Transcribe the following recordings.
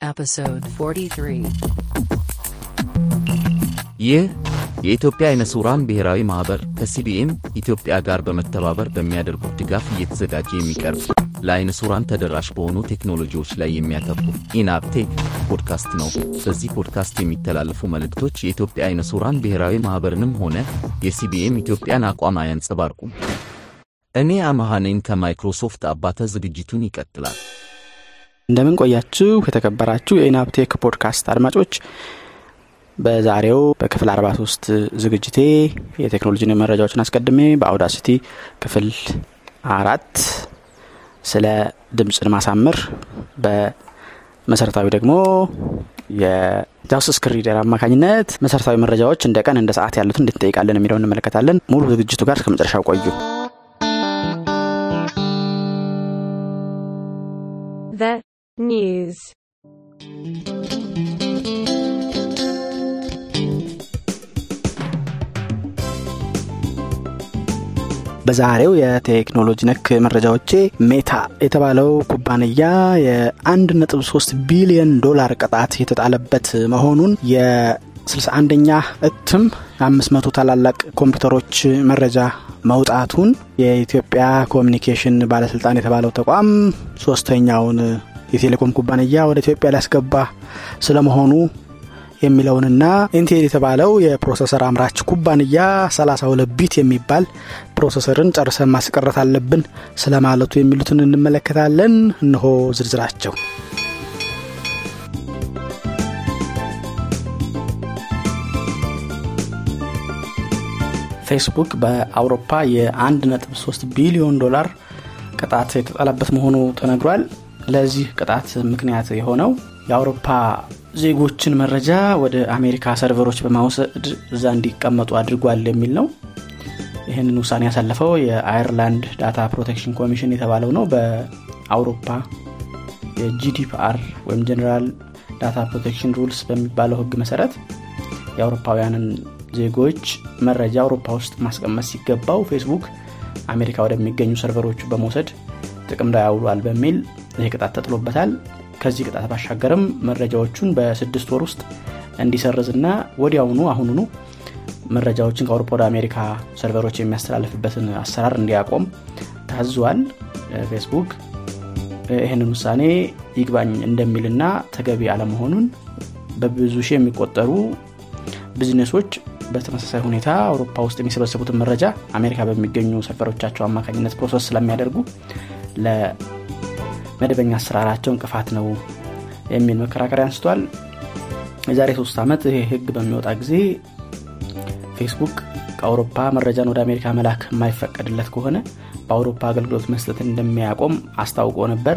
Episode 43. ይህ የኢትዮጵያ አይነ ስውራን ብሔራዊ ማኅበር ከሲቢኤም ኢትዮጵያ ጋር በመተባበር በሚያደርጉት ድጋፍ እየተዘጋጀ የሚቀርብ ለአይነ ስውራን ተደራሽ በሆኑ ቴክኖሎጂዎች ላይ የሚያተኩር ኢናፕቴክ ፖድካስት ነው። በዚህ ፖድካስት የሚተላለፉ መልእክቶች የኢትዮጵያ አይነ ስውራን ብሔራዊ ማኅበርንም ሆነ የሲቢኤም ኢትዮጵያን አቋም አያንጸባርቁም። እኔ አመሃኔን ከማይክሮሶፍት አባተ ዝግጅቱን ይቀጥላል። እንደምን ቆያችሁ? የተከበራችሁ የኢናፕቴክ ፖድካስት አድማጮች በዛሬው በክፍል 43 ዝግጅቴ የቴክኖሎጂ መረጃዎችን አስቀድሜ በአውዳሲቲ ክፍል አራት ስለ ድምፅን ማሳመር በመሰረታዊ ደግሞ የ JAWS screen reader አማካኝነት መሰረታዊ መረጃዎች እንደ ቀን እንደ ሰዓት ያሉትን እንዴት እንጠይቃለን የሚለው እንመለከታለን። ሙሉ ዝግጅቱ ጋር እስከ መጨረሻው ቆዩ news. በዛሬው የቴክኖሎጂ ነክ መረጃዎቼ ሜታ የተባለው ኩባንያ የ1.3 ቢሊዮን ዶላር ቅጣት የተጣለበት መሆኑን የ61ኛ እትም 500 ታላላቅ ኮምፒውተሮች መረጃ መውጣቱን የኢትዮጵያ ኮሚኒኬሽን ባለስልጣን የተባለው ተቋም ሶስተኛውን የቴሌኮም ኩባንያ ወደ ኢትዮጵያ ሊያስገባ ስለመሆኑ የሚለውንና ኢንቴል የተባለው የ processor አምራች ኩባንያ 32 bit የሚባል processor ን ጨርሰን ማስቀረት አለብን ስለማለቱ የሚሉትን እንመለከታለን። እንሆ ዝርዝራቸው። ፌስቡክ በአውሮፓ የ1.3 ቢሊዮን ዶላር ቅጣት የተጣለበት መሆኑ ተነግሯል ለዚህ ቅጣት ምክንያት የሆነው የአውሮፓ ዜጎችን መረጃ ወደ አሜሪካ server ኦች በማውሰድ እዛ እንዲቀመጡ አድርጓል የሚል ነው። ይህንን ውሳኔ ያሳለፈው የአየርላንድ Data Protection Commission የተባለው ነው። በአውሮፓ የ GDPR ወይም General Data Protection Rules በሚባለው ህግ መሰረት የአውሮፓውያንን ዜጎች መረጃ አውሮፓ ውስጥ ማስቀመጥ ሲገባው ፌስቡክ አሜሪካ ወደሚገኙ server ኦቹ በመውሰድ ጥቅም ላይ ያውሏል በሚል ይህ ቅጣት ተጥሎበታል። ከዚህ ቅጣት ባሻገርም መረጃዎቹን በስድስት ወር ውስጥ እንዲሰርዝና ወዲያውኑ አሁኑኑ መረጃዎችን ከአውሮፓ ወደ አሜሪካ server ኦች የሚያስተላልፍበትን አሰራር እንዲያቆም ታዟል። ፌስቡክ ይህንን ውሳኔ ይግባኝ እንደሚልና ተገቢ አለመሆኑን በብዙ ሺህ የሚቆጠሩ ቢዝነሶች በተመሳሳይ ሁኔታ አውሮፓ ውስጥ የሚሰበሰቡትን መረጃ አሜሪካ በሚገኙ server ኦቻቸው አማካኝነት process ስለሚያደርጉ ለመደበኛ አሰራራቸው እንቅፋት ነው የሚል መከራከሪያ አንስቷል። የዛሬ ሶስት ዓመት ይሄ ህግ በሚወጣ ጊዜ ፌስቡክ ከአውሮፓ መረጃን ወደ አሜሪካ መላክ የማይፈቀድለት ከሆነ በአውሮፓ አገልግሎት መስጠት እንደሚያቆም አስታውቆ ነበር።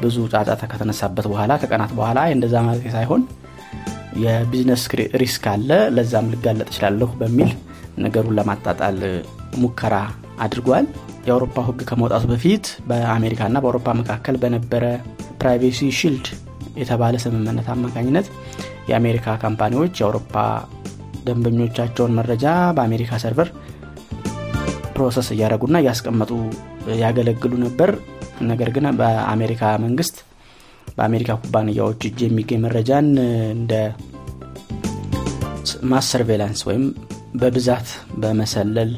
ብዙ ጫጫታ ከተነሳበት በኋላ ከቀናት በኋላ እንደዛ ማለት ሳይሆን የ business risk አለ ለዛም ልጋለጥ እችላለሁ በሚል ነገሩን ለማጣጣል ሙከራ አድርጓል የአውሮፓ ህግ ከመውጣቱ በፊት በአሜሪካና በአውሮፓ መካከል በነበረ Privacy Shield የተባለ ስምምነት አማካኝነት የአሜሪካ company ዎች የአውሮፓ ደንበኞቻቸውን መረጃ በአሜሪካ server process እያደረጉና እያስቀመጡ ያገለግሉ ነበር። ነገር ግን በአሜሪካ መንግስት በአሜሪካ ኩባንያዎች እጅ የሚገኝ መረጃን እንደ mass surveillance ወይም በብዛት በመሰለል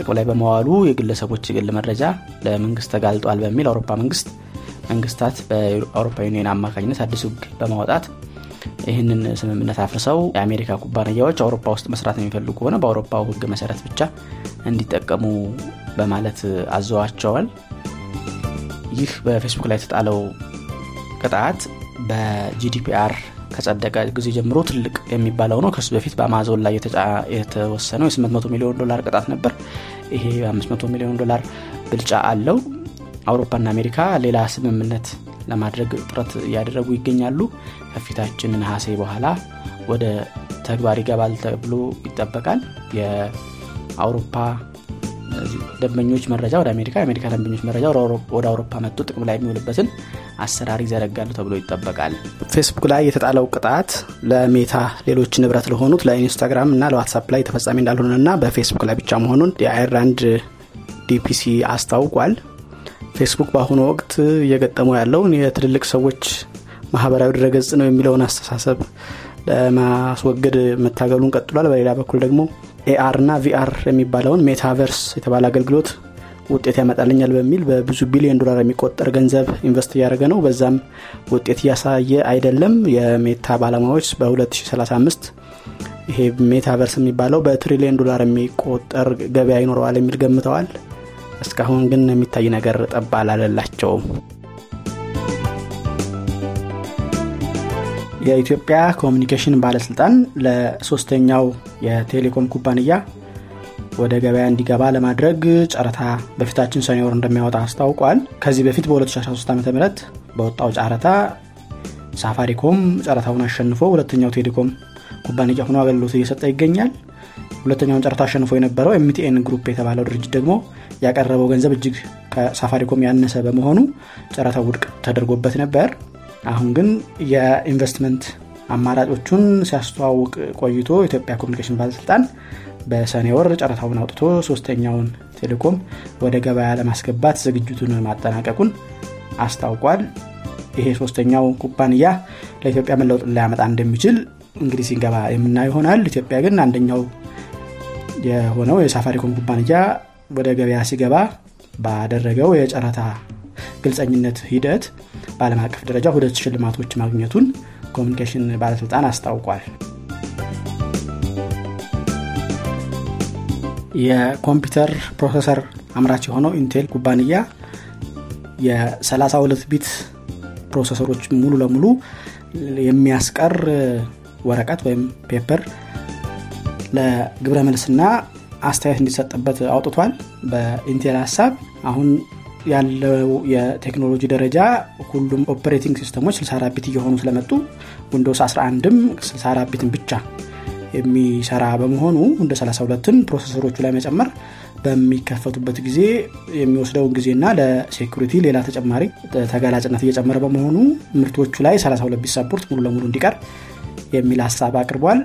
ጥቅም ላይ በመዋሉ የግለሰቦች የግል መረጃ ለመንግስት ተጋልጧል በሚል አውሮፓ መንግስት መንግስታት በአውሮፓ ዩኒየን አማካኝነት አዲስ ህግ በማውጣት ይህንን ስምምነት አፍርሰው የአሜሪካ ኩባንያዎች አውሮፓ ውስጥ መስራት የሚፈልጉ ከሆነ በአውሮፓው ህግ መሰረት ብቻ እንዲጠቀሙ በማለት አዘዋቸዋል። ይህ በፌስቡክ ላይ የተጣለው ቅጣት በጂዲፒአር ከጸደቀ ጊዜ ጀምሮ ትልቅ የሚባለው ነው። ከሱ በፊት በአማዞን ላይ የተወሰነው የ800 ሚሊዮን ዶላር ቅጣት ነበር ይሄ 500 ሚሊዮን ዶላር ብልጫ አለው። አውሮፓና አሜሪካ ሌላ ስምምነት ለማድረግ ጥረት እያደረጉ ይገኛሉ። ከፊታችን ነሐሴ በኋላ ወደ ተግባር ይገባል ተብሎ ይጠበቃል። የአውሮፓ ደንበኞች መረጃ ወደ አሜሪካ የአሜሪካ ደንበኞች መረጃ ወደ አውሮፓ መጥቶ ጥቅም ላይ የሚውልበትን አሰራር ይዘረጋሉ ተብሎ ይጠበቃል። ፌስቡክ ላይ የተጣለው ቅጣት ለሜታ ሌሎች ንብረት ለሆኑት ለኢንስታግራም እና ለዋትሳፕ ላይ ተፈጻሚ እንዳልሆነና በፌስቡክ ላይ ብቻ መሆኑን የአይርላንድ DPC አስታውቋል። ፌስቡክ በአሁኑ ወቅት እየገጠመው ያለውን የትልልቅ ሰዎች ማህበራዊ ድረገጽ ነው የሚለውን አስተሳሰብ ለማስወገድ መታገሉን ቀጥሏል። በሌላ በኩል ደግሞ AR እና VR የሚባለውን metaverse የተባለ አገልግሎት ውጤት ያመጣልኛል በሚል በብዙ ቢሊዮን ዶላር የሚቆጠር ገንዘብ invest እያደረገ ነው። በዛም ውጤት እያሳየ አይደለም። የሜታ ባለሙያዎች በ2035 ይሄ metaverse የሚባለው በትሪሊየን ዶላር የሚቆጠር ገበያ ይኖረዋል የሚል ገምተዋል። እስካሁን ግን የሚታይ ነገር ጠብ አላለላቸውም የኢትዮጵያ ኮሚኒኬሽን ባለስልጣን ለሶስተኛው የቴሌኮም ኩባንያ ወደ ገበያ እንዲገባ ለማድረግ ጨረታ በፊታችን ሰኔ እንደሚያወጣ አስታውቋል። ከዚህ በፊት በ2013 ዓ ም በወጣው ጨረታ ሳፋሪኮም ጨረታውን አሸንፎ ሁለተኛው ቴሌኮም ኩባንያ ሆኖ አገልግሎት እየሰጠ ይገኛል። ሁለተኛውን ጨረታ አሸንፎ የነበረው ኤምቲኤን ግሩፕ የተባለው ድርጅት ደግሞ ያቀረበው ገንዘብ እጅግ ከሳፋሪኮም ያነሰ በመሆኑ ጨረታው ውድቅ ተደርጎበት ነበር። አሁን ግን የኢንቨስትመንት አማራጮቹን ሲያስተዋውቅ ቆይቶ ኢትዮጵያ ኮሚኒኬሽን ባለስልጣን በሰኔ ወር ጨረታውን አውጥቶ ሶስተኛውን ቴሌኮም ወደ ገበያ ለማስገባት ዝግጅቱን ማጠናቀቁን አስታውቋል። ይሄ ሶስተኛው ኩባንያ ለኢትዮጵያ መለውጥ ሊያመጣ እንደሚችል እንግዲህ ሲገባ የምናየው ይሆናል። ኢትዮጵያ ግን አንደኛው የሆነው የሳፋሪኮም ኩባንያ ወደ ገበያ ሲገባ ባደረገው የጨረታ ግልጸኝነት ሂደት በአለም አቀፍ ደረጃ ሁለት ሽልማቶች ማግኘቱን ኮሚኒኬሽን ባለስልጣን አስታውቋል የኮምፒውተር processor አምራች የሆነው ኢንቴል ኩባንያ የ32 bit processor ኦች ሙሉ ለሙሉ የሚያስቀር ወረቀት ወይም paper ለግብረ መልስና አስተያየት እንዲሰጥበት አውጥቷል። በኢንቴል ሀሳብ አሁን ያለው የቴክኖሎጂ ደረጃ ሁሉም operating system ኦች 64 bit እየሆኑ ስለመጡ ዊንዶስ 11ም 64 bit ን ብቻ የሚሰራ በመሆኑ እንደ 32ን processor ኦቹ ላይ መጨመር በሚከፈቱበት ጊዜ የሚወስደውን ጊዜና ለ security ሌላ ተጨማሪ ተጋላጭነት እየጨመረ በመሆኑ ምርቶቹ ላይ 32 bit support ሙሉ ለሙሉ እንዲቀር የሚል ሀሳብ አቅርቧል።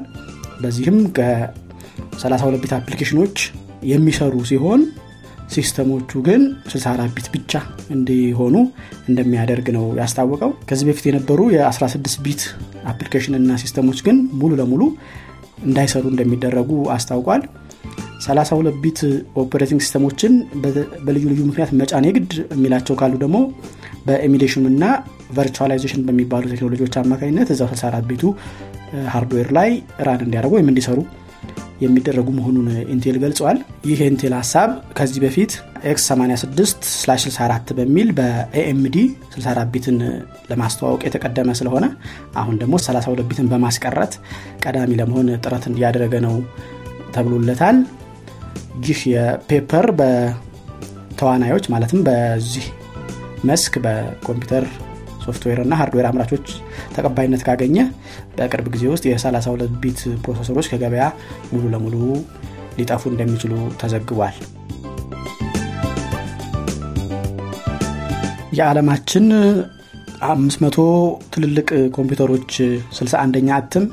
በዚህም ከ32 bit application ኦች የሚሰሩ ሲሆን system ኦቹ ግን 64 bit ብቻ እንዲሆኑ እንደሚያደርግ ነው ያስታወቀው። ከዚህ በፊት የነበሩ የ16 bit application እና system ኦች ግን ሙሉ ለሙሉ እንዳይሰሩ እንደሚደረጉ አስታውቋል። 32 bit operating system ኦችን በልዩ ልዩ ምክንያት መጫን የግድ የሚላቸው ካሉ ደግሞ በ emulation እና virtualization በሚባሉ ቴክኖሎጂዎች አማካኝነት እዛው 64 bit ኡ ሃርድዌር ላይ run እንዲያደርጉ ወይም እንዲሰሩ የሚደረጉ መሆኑን Intel ገልጸዋል ይህ የ Intel ሀሳብ ከዚህ በፊት X 86 64 በሚል በ AMD 64 bit ን ለማስተዋወቅ የተቀደመ ስለሆነ አሁን ደግሞ 32 bit ን በማስቀረት ቀዳሚ ለመሆን ጥረት እያደረገ ነው ተብሎለታል። ይህ የ paper በተዋናዮች ማለትም በዚህ መስክ በኮምፒውተር ሶፍትዌር እና ሃርድዌር አምራቾች ተቀባይነት ካገኘ በቅርብ ጊዜ ውስጥ የ32 bit processor ኦች ከገበያ ሙሉ ለሙሉ ሊጠፉ እንደሚችሉ ተዘግቧል። የዓለማችን 500 ትልልቅ ኮምፒውተሮች 61ኛ እትም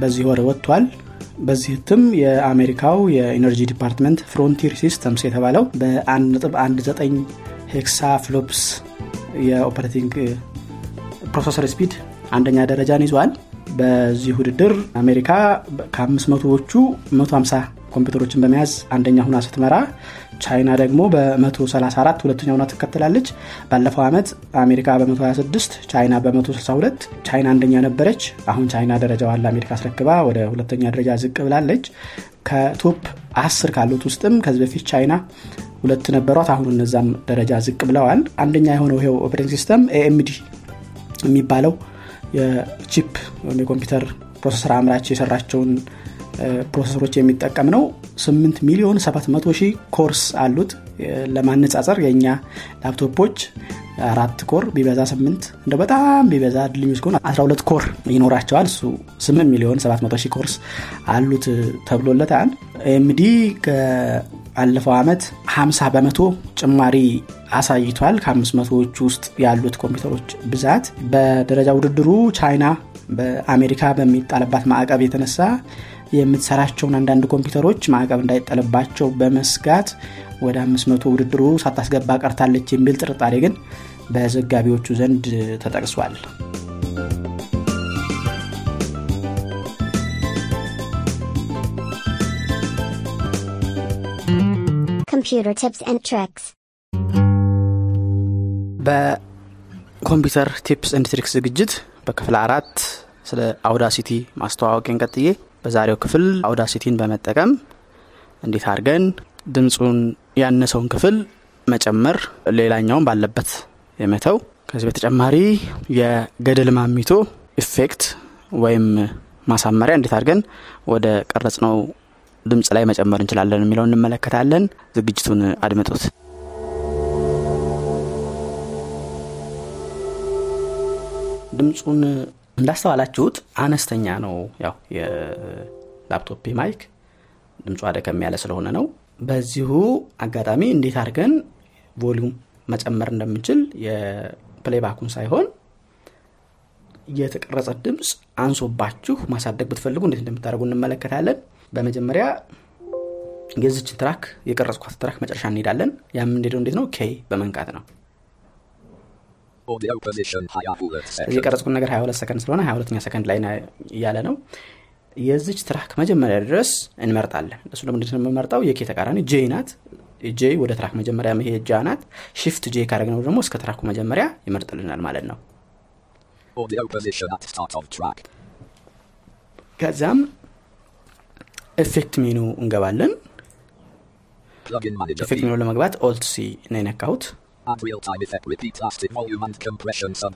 በዚህ ወር ወጥቷል። በዚህ እትም የአሜሪካው የ energy department Frontier Systems የተባለው በ1.19 exa flops የ operating processor speed አንደኛ ደረጃን ይዟል። በዚህ ውድድር አሜሪካ ከ500ዎቹ 150 ኮምፒውተሮችን በመያዝ አንደኛ ሁና ስትመራ ቻይና ደግሞ በ134 ሁለተኛ ሁና ትከተላለች። ባለፈው ዓመት አሜሪካ በ126 ቻይና በ162 ቻይና አንደኛ ነበረች። አሁን ቻይና ደረጃዋን ለአሜሪካ አስረክባ ወደ ሁለተኛ ደረጃ ዝቅ ብላለች። ከ top 10 ካሉት ውስጥም ከዚህ በፊት ቻይና ሁለት ነበሯት። አሁን እነዛም ደረጃ ዝቅ ብለዋል። አንደኛ የሆነው ይሄው operating system AMD የሚባለው የ chip ወይም የኮምፒውተር processor አምራች የሰራቸውን ፕሮሰሰሮች የሚጠቀም ነው። 8 ሚሊዮን 700 ሺህ cores አሉት። ለማነጻጸር የእኛ ላፕቶፖች አራት core ቢበዛ 8 እንደ በጣም ቢበዛ ድልኞች ከሆኑ 12 core ይኖራቸዋል። እሱ 8 ሚሊዮን 700 ሺህ cores አሉት ተብሎለታል። AMD ካለፈው ዓመት 50 በመቶ ጭማሪ አሳይቷል። ከ500ዎቹ ውስጥ ያሉት ኮምፒውተሮች ብዛት በደረጃ ውድድሩ ቻይና በአሜሪካ በሚጣልባት ማዕቀብ የተነሳ የምትሰራቸውን አንዳንድ ኮምፒውተሮች ማዕቀብ እንዳይጣልባቸው በመስጋት ወደ 500 ውድድሩ ሳታስገባ ቀርታለች የሚል ጥርጣሬ ግን በዘጋቢዎቹ ዘንድ ተጠቅሷል Computer tips and tricks. በኮምፒውተር tips and tricks ዝግጅት በክፍል አራት ስለ Audacity ማስተዋወቂያን ቀጥዬ በዛሬው ክፍል Audacity ን በመጠቀም እንዴት አድርገን ድምፁን ያነሰውን ክፍል መጨመር ሌላኛውን ባለበት የመተው ከዚህ በተጨማሪ የገደል ማሚቶ effect ወይም ማሳመሪያ እንዴት አድርገን ወደ ቀረጽነው ድምፅ ላይ መጨመር እንችላለን የሚለው እንመለከታለን። ዝግጅቱን አድምጡት። ድምፁን እንዳስተዋላችሁት አነስተኛ ነው ያው የላፕቶፕ mic። ድምፁ ደከም ያለ ስለሆነ ነው። በዚሁ አጋጣሚ እንዴት አድርገን volume መጨመር እንደምንችል የ playback ኡን ሳይሆን የተቀረጸ ድምፅ አንሶባችሁ ማሳደግ ብትፈልጉ እንዴት እንደምታደርጉ እንመለከታለን በመጀመሪያ የዚችን track የቀረጽኳት track መጨረሻ እንሄዳለን። የምንሄደው እንዴት ነው? K በመንካት ነው. የቀረጽኩት ነገር 22 ሰከንድ ስለሆነ 22ኛ ሰከንድ ላይ እያለ ነው። የዚች track መጀመሪያ ድረስ እንመርጣለን። እሱ ደግሞ እንዴት ነው የምንመርጠው የ K ተቃራኒ J ናት። J ወደ track መጀመሪያ መሄጃ ናት። shift J ካደረግነው ደግሞ እስከ track ኡ መጀመሪያ ይመርጥልናል ማለት ነው። Audio position at start of track. ከዛም effect menu እንገባለን. effect menu ለመግባት alt C ነው የነካሁት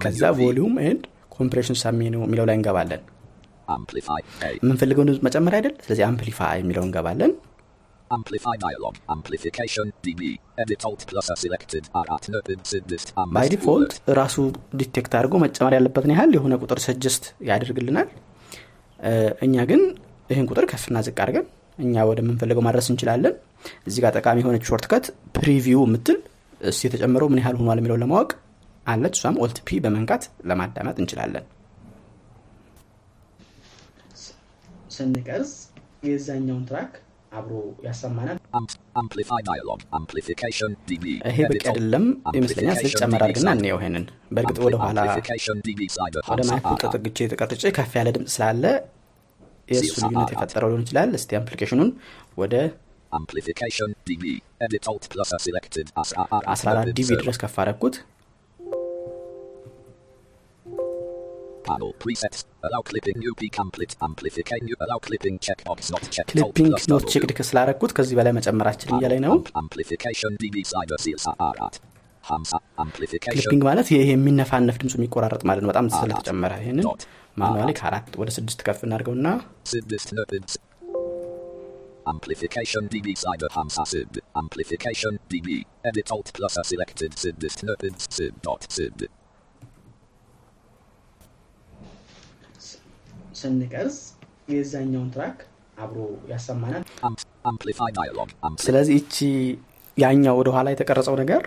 ከዛ. volume and compression sub menu የሚለው ላይ እንገባለን. የምንፈልገውን ድምፅ መጨመር አይደል ስለዚህ amplify የሚለው እንገባለን Amplify dialog. Amplification. DB. Edit alt plus a selected. አራት ነጥብ ስድስት. by default ራሱ detect አድርጎ መጨመር ያለበትን ያህል የሆነ ቁጥር suggest ያደርግልናል እኛ ግን ይህን ቁጥር ከፍና ዝቅ አድርገን እኛ ወደምንፈልገው ማድረስ እንችላለን እዚህ ጋር ጠቃሚ የሆነች shortcut ፕሪቪው የምትል እስ የተጨመረው ምን ያህል ሆኗል የሚለውን ለማወቅ አለች እሷም ኦልት ፒ በመንካት ለማዳመጥ እንችላለን ስንቀርጽ የዛኛውን ትራክ አብሮ ያሰማናል. ይሄ በቂ. አይደለም ይመስለኛል ስለዚህ ጨመር አድርግና እንየው ይሄንን በእርግጥ ወደ ኋላ Amplification. DB slider. ወደ Hamza ማይኩ R. ተጠግቼ ተቀርጬ ከፍ ያለ ድምፅ ስላለ የእሱ ልዩነት የፈጠረው ሊሆን ይችላል እስቲ አፕሊኬሽኑን ወደ Amplification. DB. Edit alt plus a selected. አስራ. 14 dB ድረስ ከፍ አረግኩት Panel presets. Allow clipping new peak amplit. Amplification. New allow clipping checkbox not checked. Allow clipping not. checked ስላረግኩት ከዚህ በላይ መጨመራችን እያላይ ነው. clipping ማለት ይሄ የሚነፋነፍ ድምፁ የሚቆራረጥ ማለት ነው በጣም ስለተጨመረ ይህንን manually ከአራት ወደ ስድስት ከፍ እናድርገውና Sidist Nöpid. Amplification DB slider Hamza Sid. Amplification DB. Edit alt plus a selected Sidist Nöpid Sid dot Sid. ስንቀርጽ የዛኛውን ትራክ አብሮ ያሰማናል ስለዚህ ይቺ ያኛው ወደ ኋላ የተቀረጸው ነገር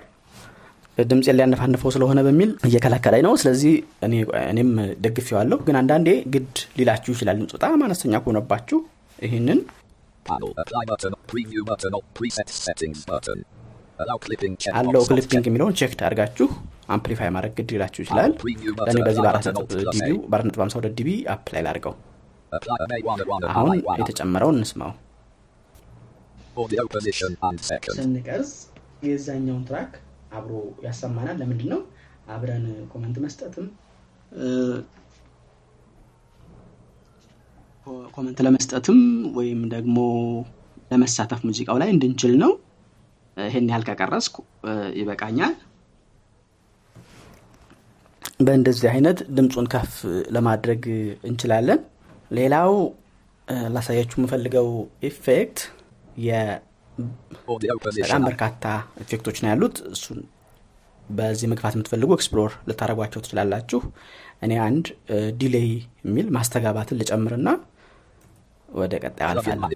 ድምፅ ሊያነፋንፈው ስለሆነ በሚል እየከለከለኝ ነው ስለዚህ እኔ- እኔም ደግፌዋለሁ ግን አንዳንዴ ግድ ሊላችሁ ይችላል ድምፅ በጣም አነስተኛ ከሆነባችሁ ይህንን Panel apply button. Preview button. Preset settings button. Allow clipping checkbox. Allow clipping. የሚለውን check አድርጋችሁ amplify ማድረግ ግድ ሊላችሁ ይችላል ለእኔ በዚህ በአራት ነጥብ ሃምሳ ሁለት dB apply ላድርገው አሁን. የተጨመረውን እንስማው. ስንቀርጽ የዛኛውን track አብሮ ያሰማናል። ለምንድን ነው አብረን comment መስጠትም comment ለመስጠትም ወይም ደግሞ ለመሳተፍ ሙዚቃው ላይ እንድንችል ነው። ይህን ያህል ከቀረጽኩ ይበቃኛል። በእንደዚህ አይነት ድምፁን ከፍ ለማድረግ እንችላለን። ሌላው ላሳያችሁ የምፈልገው effect በጣም. በርካታ effect ኦች ነው ያሉት። እሱን በዚህ መግፋት የምትፈልጉ explore ልታደረጓቸው ትችላላችሁ። እኔ አንድ delay የሚል ማስተጋባትን ልጨምርና ወደ ቀጣይ አልፋለሁ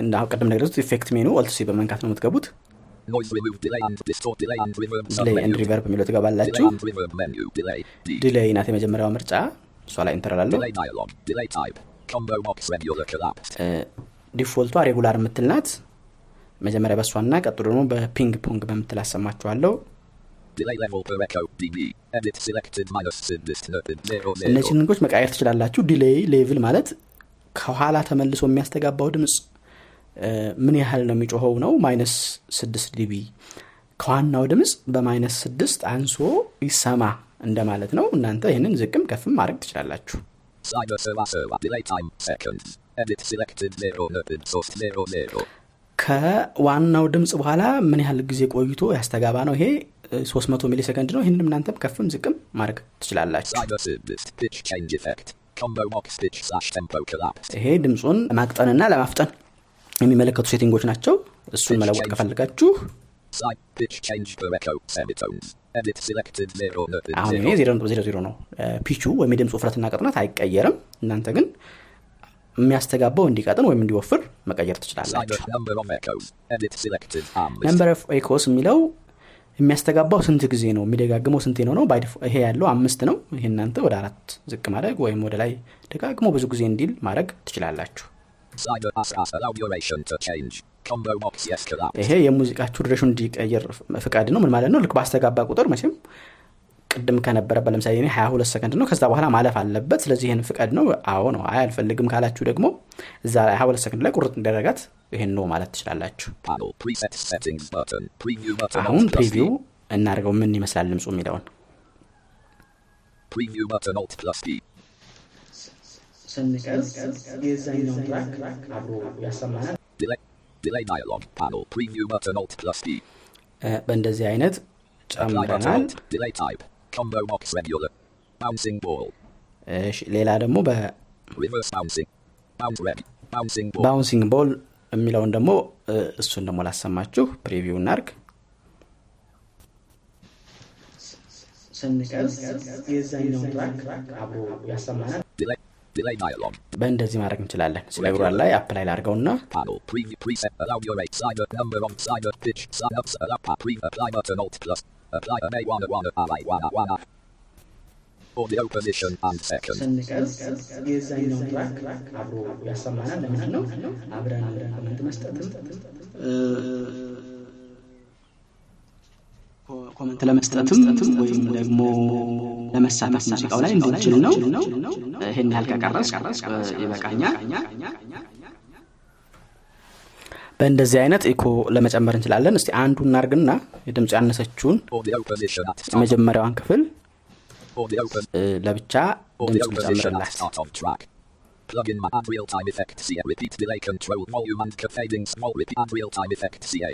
እንደ ቀደም ነገርኩት effect menu alt C በመንካት ነው የምትገቡት። delay and. reverb የሚለው ትገባላችሁ. delay ናት የመጀመሪያው ምርጫ። እሷ ላይ enter እላለሁ default ቷ regular የምትል ናት። መጀመሪያ በእሷና ቀጥሎ ደግሞ በ ping pong በምትል አሰማችኋለሁ። Delay level per echo dB. Edit selected minus send this nerve 0 እነዚህ 0. ንጎች መቀያየር ትችላላችሁ። delay level ማለት ከኋላ ተመልሶ የሚያስተጋባው ድምፅ ምን ያህል ነው የሚጮኸው ነው? minus ስድስት dB ከዋናው ድምፅ በ minus ስድስት አንሶ ይሰማ እንደማለት ነው። እናንተ ይህንን ዝቅም ከፍም ማድረግ ትችላላችሁ Slider server server. Delay time seconds. Edit selected 0 nerve source 0 0. ከዋናው ድምፅ በኋላ ምን ያህል ጊዜ ቆይቶ ያስተጋባ ነው ይሄ እ፣ 300 ሚሊ ሰከንድ ነው ይህንም እናንተም ከፍም ዝቅም ማድረግ ትችላላችሁ. ይሄ ድምፁን ለማቅጠንና ለማፍጠን የሚመለከቱ ሴቲንጎች ናቸው እሱን መለወጥ ከፈለጋችሁ Side pitch change per echo semitones. Edit selected 0 nerve አሁን 0.00 ነው ፒቹ ወይም የድምፅ ውፍረትና ቅጥነት አይቀየርም እናንተ ግን የሚያስተጋባው እንዲቀጥን ወይም እንዲወፍር መቀየር ትችላላችሁ. number of echoes የሚለው የሚያስተጋባው ስንት ጊዜ ነው? የሚደጋግመው ስንቴ ነው? ነው? ይሄ ያለው አምስት ነው። ይሄ እናንተ ወደ አራት ዝቅ ማድረግ ወይም ወደ ላይ ደጋግሞ ብዙ ጊዜ እንዲል ማድረግ ትችላላችሁ. ይሄ የሙዚቃችሁ duration ኑ እንዲቀየር ፍቃድ ነው። ምን ማለት ነው? ልክ ባስተጋባ ቁጥር መቼም ቅድም ከነበረበት ለምሳሌ እኔ 22 ሰከንድ ነው ከዛ በኋላ ማለፍ አለበት። ስለዚህ ይህን ፍቃድ ነው። አዎ ነው አይ አልፈልግም ካላችሁ ደግሞ እዛ ላይ 22 ሰከንድ ላይ ቁርጥ እንዲያደረጋት ይሄን ነው ማለት ትችላላችሁ. አሁን preview. እናደርገው ምን ይመስላል ድምፁ የሚለውን. በእንደዚህ አይነት ጨምረናል Combo box regular. Bouncing ball. እሺ ሌላ ደግሞ Reverse bouncing. Bounce red. Bouncing ball. በ bouncing ball የሚለውን ደግሞ እሱን ደግሞ ላሰማችሁ preview እናርግ ስንቀርጽ የዛኛውን track አብሮ ያሰማናል Delay. Delay dialog. በእንደዚህ ማድረግ እንችላለን ሲለግሯል ላይ apply ላድርገውና Panel preview apply a may wanna wanna ally wanna wanna. Audio position and second. ስንቀርጽ የዛኛውን track አብሮ ያሰማናል ለምንድን ነው አብረን comment መስጠትም comment ለመስጠትም ወይም ደግሞ ለመሳተፍ ሙዚቃው ላይ እንድንችል ነው ይህን ያህል ከቀረስ ይበቃኛል በእንደዚህ አይነት ኢኮ ለመጨመር እንችላለን እስቲ አንዱ እናርግና የድምፅ ያነሰችውን. የመጀመሪያዋን ክፍል ለብቻ ድምፅ track. Plug in my and real time effect CA. Repeat delay control volume and fading small repeat and real time effect CA.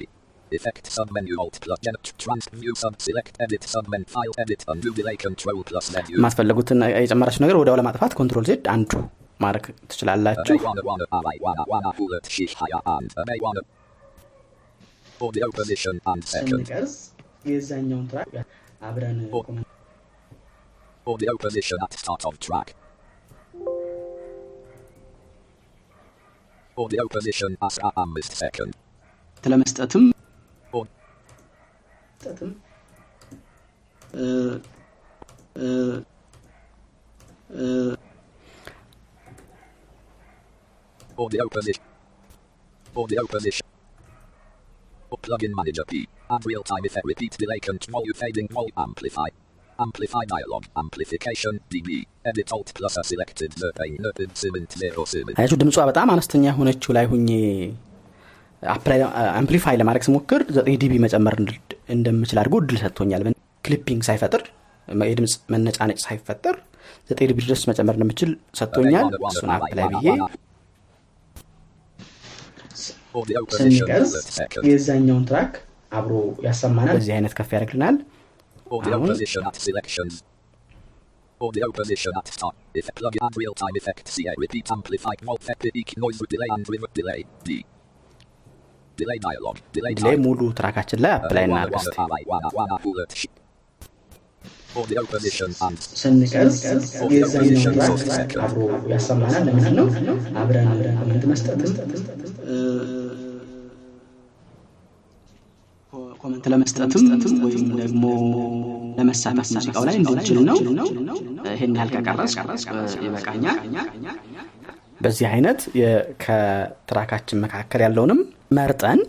Effect sub menu alt plus gen trans view sub select edit sub men file edit undo delay control plus menu. የማትፈልጉትን የጨመራችሁ ነገር ወዲያው ለማጥፋት ኮንትሮል ዜድ አንዱ ማድረግ ትችላላችሁ May wanna wanna ally wanna wanna bullet shish higher and may wanna. Audio position and second. ስንቀርጽ የዛኛውን ትራክ አብረን Audio position at start of track. Audio position as a amist second. ለመስጠትም Au- መስጠትም Audio position. Audio position. Plugin manager P. And real time effect repeat delay control fading wall amplify. Amplify dialog. Amplification DB. Edit alt plus selected nerve cement zero cement. አያችሁ ድምጿ በጣም አነስተኛ የሆነችው ላይ ሁኜ አምፕሊፋይ ለማድረግ ስሞክር ዘጠኝ ዲቢ መጨመር እንደምችል አድርጎ እድል ሰጥቶኛል ክሊፒንግ ሳይፈጥር የድምፅ መነጫነጭ ሳይፈጠር ዘጠኝ dB ድረስ መጨመር እንደምችል ሰጥቶኛል እሱን apply ብዬ ስንቀርጽ. የዛኛውን track አብሮ ያሰማናል በዚህ አይነት ከፍ ያደርግልናል Audio position at start. If plug and real time effect CA repeat amplified wall effect peak noise delay and river delay D. Delay dialog. Delay time. ሙሉ track አችን ላይ apply እናድርግ እስቲ ስንቀርጽ Audio position track. አብሮ ያሰማናል ለምንድን ነው አብረን comment መስጠትም comment ለመስጠትም ወይም ደግሞ ለመሳተፍ ሙዚቃው ላይ እንድንችል ነው። ይህን ያህል ከቀረጽኩ ይበቃኛል። በዚህ አይነት ከ track አችን መካከል ያለውንም መርጠን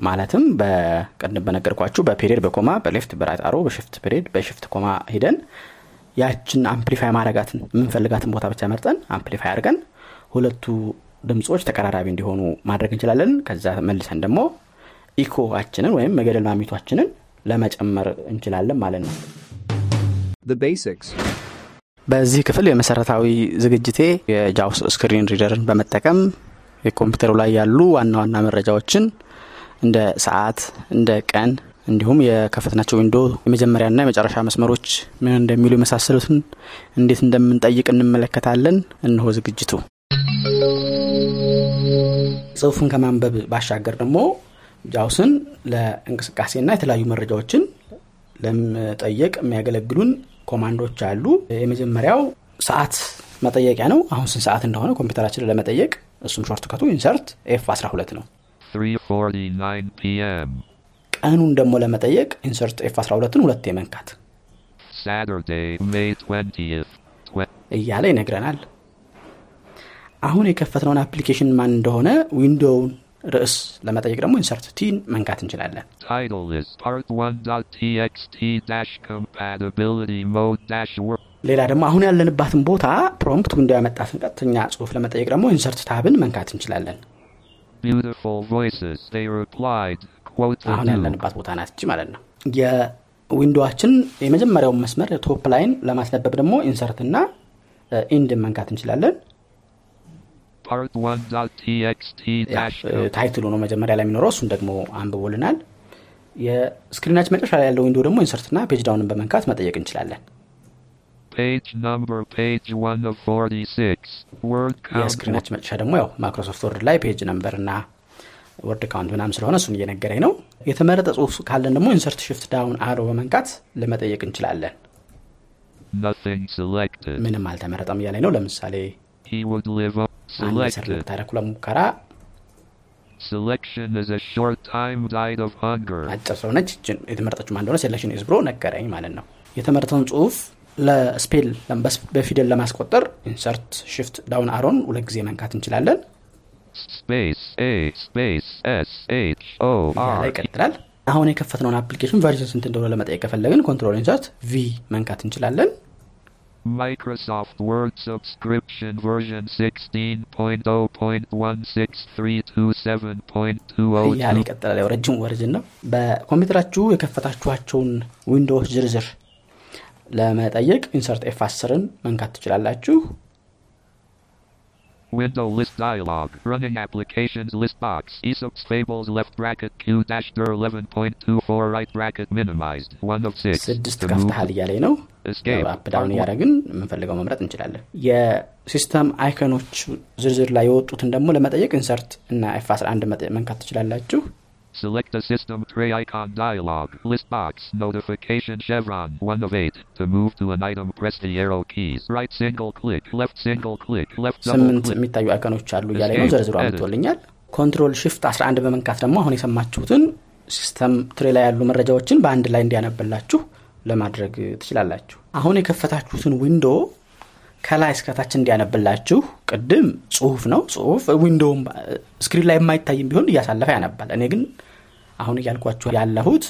ማለትም በቀደም በነገርኳችሁ በፔሪድ በኮማ በሌፍት በራይት በሽፍት ፔሪድ በሽፍት ኮማ ሂደን ያችን amplify ማድረጋትን የምንፈልጋትን ቦታ ብቻ መርጠን amplify አድርገን ሁለቱ ድምፆች ተቀራራቢ እንዲሆኑ ማድረግ እንችላለን። ከዛ መልሰን ደግሞ ኢኮአችንን ወይም የገደል ማሚቷችንን ለመጨመር እንችላለን ማለት ነው። The basics. በዚህ ክፍል የመሰረታዊ ዝግጅቴ የ JAWS screen reader ን በመጠቀም የኮምፒውተሩ ላይ ያሉ ዋና ዋና መረጃዎችን እንደ ሰዓት እንደ ቀን እንዲሁም የከፈትናቸው ዊንዶ የመጀመሪያና የመጨረሻ መስመሮች ምን እንደሚሉ የመሳሰሉትን እንዴት እንደምንጠይቅ እንመለከታለን። እንሆ ዝግጅቱ። ጽሁፉን ከማንበብ ባሻገር ደግሞ ጃውስን ለእንቅስቃሴና የተለያዩ መረጃዎችን ለመጠየቅ የሚያገለግሉን ኮማንዶች አሉ የመጀመሪያው ሰዓት መጠየቂያ ነው አሁን ስንት ሰዓት እንደሆነ ኮምፒውተራችንን ለመጠየቅ እሱም shortcut ኡ insert F 12 ነው 3:49 p.m. ቀኑን ደግሞ ለመጠየቅ insert F 12ን ሁለት የመንካት Saturday, May 20th. Twe- እያለ ይነግረናል አሁን የከፈትነውን application ማን እንደሆነ ዊንዶውን ርዕስ ለመጠየቅ ደግሞ insert T ን መንካት እንችላለን Title is Part 1.txt dash compatibility mode dash work. ሌላ ደግሞ አሁን ያለንባትን ቦታ prompt window ያመጣትን ቀጥተኛ ጽሁፍ ለመጠየቅ ደግሞ insert tab ን መንካት እንችላለን Beautiful voices. They replied. Quote አሁን. ያለንባት ቦታ ናት እቺ ማለት ነው የ window ዋችን የመጀመሪያውን መስመር top line ን ለማስነበብ ደግሞ insert እና end መንካት እንችላለን Part 1.txt ያ፣ dash እ፣ title ኡ ነው መጀመሪያ ላይ የሚኖረው እሱን ደግሞ አንብቦልናል የ screen ኣችን መጨረሻ ላይ ያለው window ደግሞ insert ና page down ን በመንካት መጠየቅ እንችላለን Page number, page 1 of 46. Word count. የስክሪናችን መጨረሻ ደግሞ ያው Microsoft Word ላይ page number እና word count ምናም ስለሆነ እሱን እየነገረኝ ነው የተመረጠ ጽሁፍ ካለን ደግሞ insert shift down arrow በመንካት ለመጠየቅ እንችላለን. ምንም አልተመረጠም እያለኝ ነው ለምሳሌ Selected. ለሙከራ Selection is a short time died of hunger. አጭር ስለሆነች ይችን የተመረጠችው ማን እንደሆነ selection is ብሎ ነገረኝ ማለት ነው። የተመረጠውን ጽሁፍ ለ spell በፊደል ለማስቆጠር insert shift down arrow ን ሁለት ጊዜ መንካት እንችላለን። H O እያለ R ይቀጥላል። አሁን የከፈትነውን application version ስንት እንደሆነ ለመጠየቅ ከፈለግን control insert V መንካት እንችላለን Microsoft Word subscription version 16.0.16327.202. እያለ ይቀጥላል ያው ረጅም version ነው። በኮምፒውተራችሁ የከፈታችኋቸውን window ዎች ዝርዝር ለመጠየቅ insert F 10ን መንካት ትችላላችሁ Window list dialog. Running applications list box. Aesop's Fables left bracket Q dash der 11.24 right bracket minimized. 1 of 6. ስድስት ከፍተሃል እያለኝ ነው Escape. up down እያደረግን የምንፈልገው መምረጥ እንችላለን የ system icon ኦች ዝርዝር ላይ የወጡትን ደግሞ ለመጠየቅ insert እና F 11 መጠ- መንካት ትችላላችሁ Select a system tray icon dialog. List box. Notification chevron. 1 of 8. To move to an item, press the arrow keys. Right single click. Left single click. Left double click. የሚታዩ icon ኦች አሉ እያለኝ ነው. ዝርዝሩ አምጥቶልኛል control shift 11 በመንካት ደግሞ አሁን የሰማችሁትን system tray ላይ ያሉ መረጃዎችን በአንድ ላይ እንዲያነብላችሁ ለማድረግ ትችላላችሁ አሁን የከፈታችሁትን window ከላይ እስከታች እንዲያነብላችሁ ቅድም ጽሁፍ ነው። ጽሁፍ window ም screen ላይ የማይታይም ቢሆን እያሳለፈ ያነባል። እኔ ግን አሁን እያልኳችሁ ያለሁት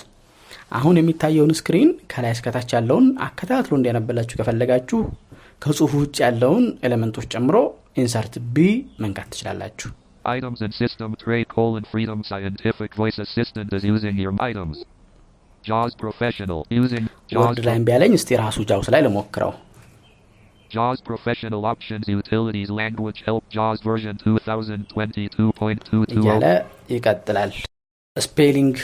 አሁን የሚታየውን screen ከላይ እስከታች ያለውን አከታትሎ እንዲያነብላችሁ ከፈለጋችሁ ከጽሁፉ ውጭ ያለውን element ኦች ጨምሮ insert B መንካት ትችላላችሁ። Items and system tray colon freedom scientific voice assistant is using your items. JAWS professional using JAWS Word ላይ እምቢ ያለኝ እስቲ ራሱ JAWS ላይ ልሞክረው JAWS professional options utilities language help JAWS version 2022.22 እያለ ይቀጥላል። spelling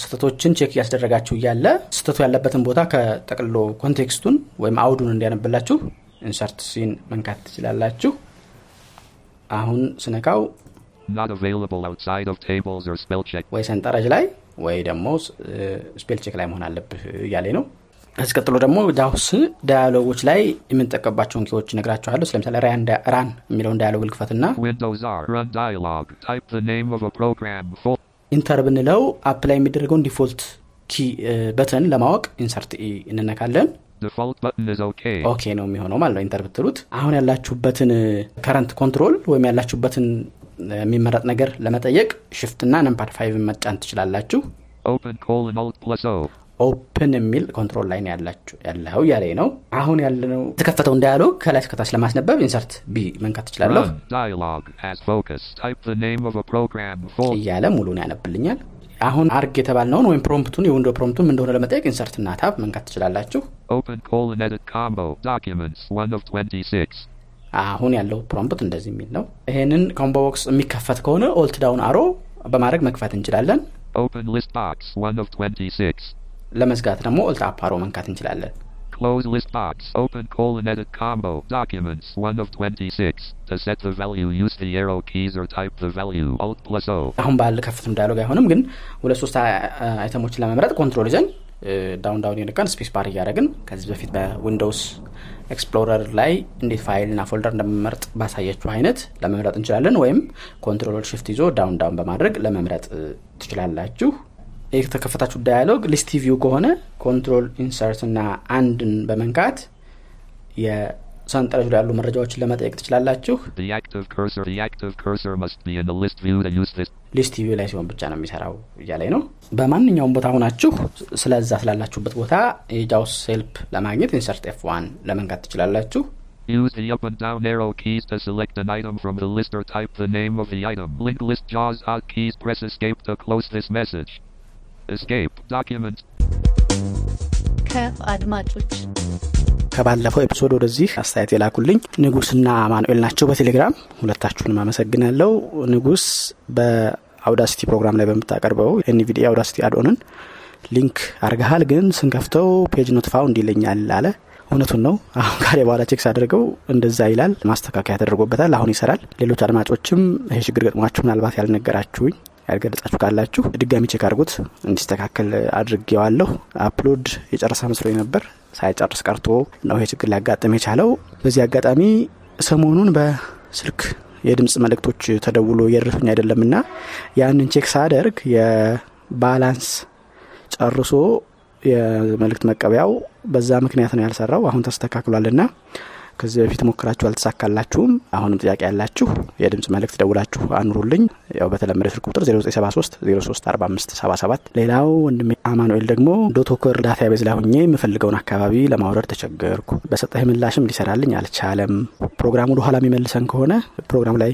ስህተቶችን check እያስደረጋችሁ እያለ ስህተቱ ያለበትን ቦታ ከጠቅልሎ context ኡን ወይም አውዱን እንዲያነብላችሁ insert C ን መንካት ትችላላችሁ። አሁን ስነካው not available outside of tables or spell check. ወይ ሰንጠረዥ ላይ ወይ ደግሞ spell check ላይ መሆን አለብህ እያለኝ ነው ከዚህ ቀጥሎ ደግሞ JAWS dialog ኦች ላይ የምንጠቀምባቸውን key ዎች ነግራችኋለሁ ለምሳሌ run የሚለውን dialog ልክፈትና enter ብንለው apply የሚደረገውን default key button ለማወቅ insert እንነካለን. OK ነው የሚሆነው ማለት ነው enter ብትሉት። አሁን ያላችሁበትን current control ወይም ያላችሁበትን የሚመረጥ ነገር ለመጠየቅ shift ና numpad five ን መጫን ትችላላችሁ open የሚል control ላይ ነው ያለው እያለኝ ነው አሁን ያለነው የተከፈተውን dialog ከላይ እስከታች ለማስነበብ insert B መንካት ትችላለሁ. እያለ ሙሉን ያነብልኛል አሁን አርግ የተባልነውን ወይም prompt ኡን የ window prompt ኡን እንደሆነ ለመጠየቅ insert እና tab መንካት ትችላላችሁ Open colon edit combo. Documents. 1 of 26. አሁን ያለው prompt እንደዚህ የሚል ነው ይሄንን combo box የሚከፈት ከሆነ alt down arrow በማድረግ መክፈት እንችላለን Open list box. 1 of 26. ለመዝጋት ደግሞ alt up arrow መንካት እንችላለን Close list box. Open colon edit combo. Documents. 1 of 26. To set the value, use the arrow keys or type the value. Alt plus O. አሁን ባለ ከፍትም dialog አይሆንም ግን ሁለት ሶስት i- item ኦችን ለመምረጥ control ይዘን down down የነካን space bar እያደረግን ከዚህ በፊት በ Windows Explorer ላይ እንዴት ፋይል እና folder እንደምመርጥ ባሳያችሁ አይነት ለመምረጥ እንችላለን ወይም control shift ይዞ down down በማድረግ ለመምረጥ ትችላላችሁ የተከፈታችሁ dialog list view ከሆነ control insert እና አንድን በመንካት የሰንጠረዡ ላይ ያሉ መረጃዎችን ለመጠየቅ ትችላላችሁ. list view ላይ ሲሆን ብቻ ነው የሚሰራው እያለኝ ነው በማንኛውም ቦታ ሆናችሁ ስለዛ ስላላችሁበት ቦታ የ JAWS help ለማግኘት insert F one ለመንካት ትችላላችሁ Use the up and down arrow keys to select an item from the list or type the name of the item. Link list JAWS keys. Press escape to close this message. Escape. Document. ከአድማጮች ከባለፈው episode ወደዚህ አስተያየት የላኩልኝ ንጉስና ማኑኤል ናቸው በቴሌግራም። ሁለታችሁንም አመሰግናለሁ። ንጉስ በ Audacity ፕሮግራም ላይ በምታቀርበው NVDA Audacity add-on ን link አርገሃል ግን ስንከፍተው page not found ይለኛል አለ። እውነቱን ነው። አሁን ካልከኝ በኋላ check ሳደርገው እንደዛ ይላል። ማስተካከያ ተደርጎበታል። አሁን ይሰራል። ሌሎች አድማጮችም ይሄ ችግር ገጥሟችሁ ምናልባት ያልነገራችሁኝ ያልገለጻችሁ ካላችሁ ድጋሚ check አድርጉት። እንዲስተካከል አድርጌዋለሁ። upload የጨረሰ መስሎኝ ነበር። ሳይጨርስ ቀርቶ ነው ይሄ ችግር ሊያጋጥም የቻለው። በዚህ አጋጣሚ ሰሞኑን በስልክ የድምፅ መልእክቶች ተደውሎ እየደረሱኝ አይደለምና ያንን check ሳደርግ የ balance ጨርሶ የመልእክት መቀበያው በዛ ምክንያት ነው ያልሰራው። አሁን ተስተካክሏልና ከዚህ በፊት ሞክራችሁ አልተሳካላችሁም? አሁንም ጥያቄ ያላችሁ የድምፅ መልእክት ደውላችሁ አኑሩልኝ። ያው በተለመደ ስልክ ቁጥር 0973 034577 ሌላው ወንድሜ አማኑኤል ደግሞ DotWalker database ላይ ሁኜ የምፈልገውን አካባቢ ለማውረድ ተቸገርኩ። በሰጠህ ምላሽም ሊሰራልኝ አልቻለም። ፕሮግራሙ ወደ ኋላ የሚመልሰን ከሆነ ፕሮግራም ላይ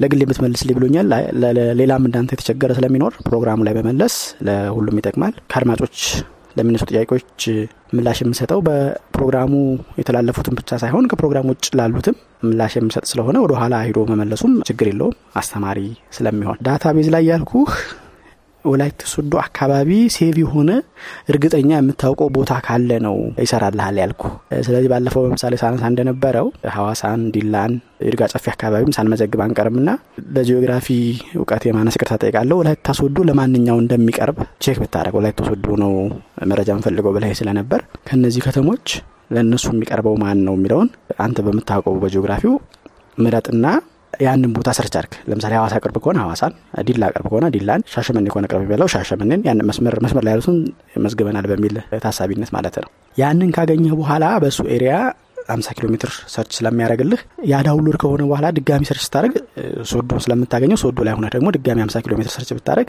ለግል የምትመልስልኝ ብሎኛል። ሌላም እንዳንተ የተቸገረ ስለሚኖር ፕሮግራሙ ላይ በመለስ ለሁሉም ይጠቅማል። ከአድማጮች ለሚነሱ ጥያቄዎች ምላሽ የምሰጠው በፕሮግራሙ የተላለፉትን ብቻ ሳይሆን ከፕሮግራም ውጭ ላሉትም ምላሽ የምሰጥ ስለሆነ ወደ ኋላ ሂዶ መመለሱም ችግር የለውም። አስተማሪ ስለሚሆን database ላይ ያልኩህ ወላይታ ሶዶ አካባቢ save የሆነ እርግጠኛ የምታውቀው ቦታ ካለ ነው ይሰራልሃል ያልኩ ስለዚህ ባለፈው በምሳሌ ሳነሳ እንደነበረው ሀዋሳን ዲላን ይርጋ ጨፌ አካባቢም ሳንመዘግብ አንቀርም ና ለጂኦግራፊ እውቀት የማነስ ይቅርታ ጠይቃለሁ ወላይታ ሶዶ ለማንኛው እንደሚቀርብ check ብታደረግ ወላይታ ሶዶ ነው መረጃ ምፈልገው ብለህ ስለነበር ከእነዚህ ከተሞች ለእነሱ የሚቀርበው ማን ነው የሚለውን አንተ በምታውቀው በጂኦግራፊው ምረጥና ያንን ቦታ search አድርግ። ለምሳሌ ሀዋሳ ቅርብ ከሆነ ሀዋሳን ዲላ ቅርብ ከሆነ ዲላን ሻሸመኔ ከሆነ ቅርብ የሚለው ሻሸመኔን ያንን መስመር መስመር ላይ ያሉትን መዝግበናል በሚል ታሳቢነት ማለት ነው። ያንን ካገኘህ በኋላ በእሱ area 50 ኪሎ ሜትር search ስለሚያደርግልህ ያ download ከሆነ በኋላ ድጋሚ search ስታደርግ ሶዶ ስለምታገኘው ሶዶ ላይ ሆነ ደግሞ ድጋሚ 50 ኪሎ ሜትር search ብታደርግ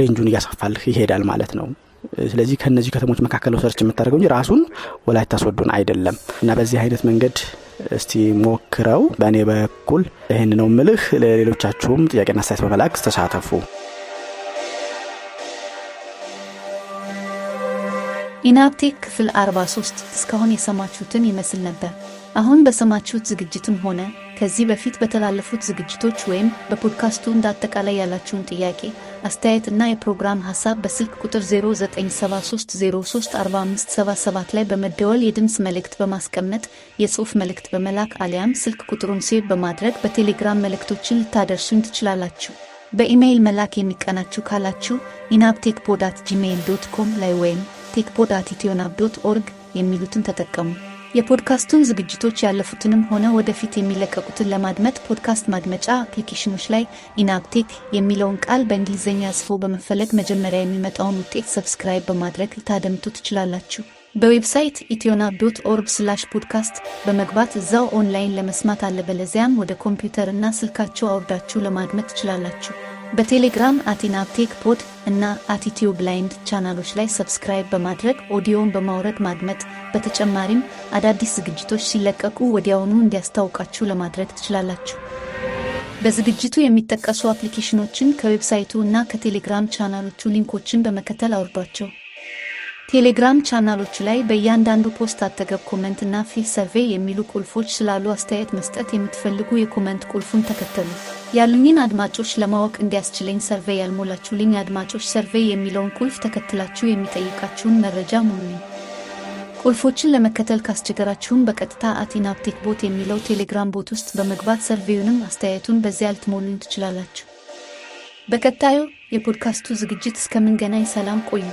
range ኡን እያሰፋልህ ይሄዳል ማለት ነው። ስለዚህ ከእነዚህ ከተሞች መካከል search የምታደርገው እንጂ ራሱን ወላይታ ሶዶን አይደለም። እና በዚህ አይነት መንገድ እስቲ ሞክረው። በእኔ በኩል ይህን ነው ምልህ ለሌሎቻችሁም ጥያቄና አስተያየት በመላክ ተሳተፉ። ኢናብቴክ ክፍል 43 እስካሁን የሰማችሁትን ይመስል ነበር። አሁን በሰማችሁት ዝግጅትም ሆነ ከዚህ በፊት በተላለፉት ዝግጅቶች ወይም በፖድካስቱ እንደ አጠቃላይ ያላችሁን ጥያቄ፣ አስተያየት እና የፕሮግራም ሀሳብ በስልክ ቁጥር 0973034577 ላይ በመደወል የድምፅ መልእክት በማስቀመጥ የጽሑፍ መልእክት በመላክ አሊያም ስልክ ቁጥሩን save በማድረግ በቴሌግራም መልእክቶችን ልታደርሱኝ ትችላላችሁ። በኢሜይል መላክ የሚቀናችሁ ካላችሁ ኢናብቴክ pod at Gmail dot com ላይ ወይም techpod at ኢትዮናብ dot org የሚሉትን ተጠቀሙ። የፖድካስቱን ዝግጅቶች ያለፉትንም ሆነ ወደፊት የሚለቀቁትን ለማድመጥ ፖድካስት ማድመጫ አፕሊኬሽኖች ላይ ኢናብቴክ የሚለውን ቃል በእንግሊዝኛ ጽፎ በመፈለግ መጀመሪያ የሚመጣውን ውጤት subscribe በማድረግ ልታደምጡ ትችላላችሁ። በ website ኢትዮናብ dot org slash podcast በመግባት እዛው ኦንላይን ለመስማት አለበለዚያም ወደ ኮምፒውተር እና ስልካቸው አውርዳችሁ ለማድመጥ ትችላላችሁ። በቴሌግራም at ኢናብቴክ pod እና at ኢትዮ blind ቻናሎች ላይ subscribe በማድረግ ኦዲዮን በማውረድ ማድመጥ፣ በተጨማሪም አዳዲስ ዝግጅቶች ሲለቀቁ ወዲያውኑ እንዲያስታውቃችሁ ለማድረግ ትችላላችሁ። በዝግጅቱ የሚጠቀሱ አፕሊኬሽኖችን ከዌብሳይቱ እና ከቴሌግራም ቻናሎቹ ሊንኮችን በመከተል አውርዷቸው። ቴሌግራም ቻናሎቹ ላይ በእያንዳንዱ post አጠገብ comment እና fill survey የሚሉ ቁልፎች ስላሉ አስተያየት መስጠት የምትፈልጉ የ comment ቁልፉን ተከተሉ። ያሉኝን አድማጮች ለማወቅ እንዲያስችለኝ ሰርቬይ ያልሞላችሁልኝ አድማጮች ሰርቬይ የሚለውን ቁልፍ ተከትላችሁ የሚጠይቃችሁን መረጃ ሙሉኝ። ቁልፎችን ለመከተል ካስቸገራችሁም በቀጥታ አቲናፕቴክ ቦት የሚለው ቴሌግራም ቦት ውስጥ በመግባት ሰርቬዩንም አስተያየቱን በዚያ ልትሞሉኝ ትችላላችሁ። በቀጣዩ የፖድካስቱ ዝግጅት እስከምንገናኝ ሰላም ቆዩ።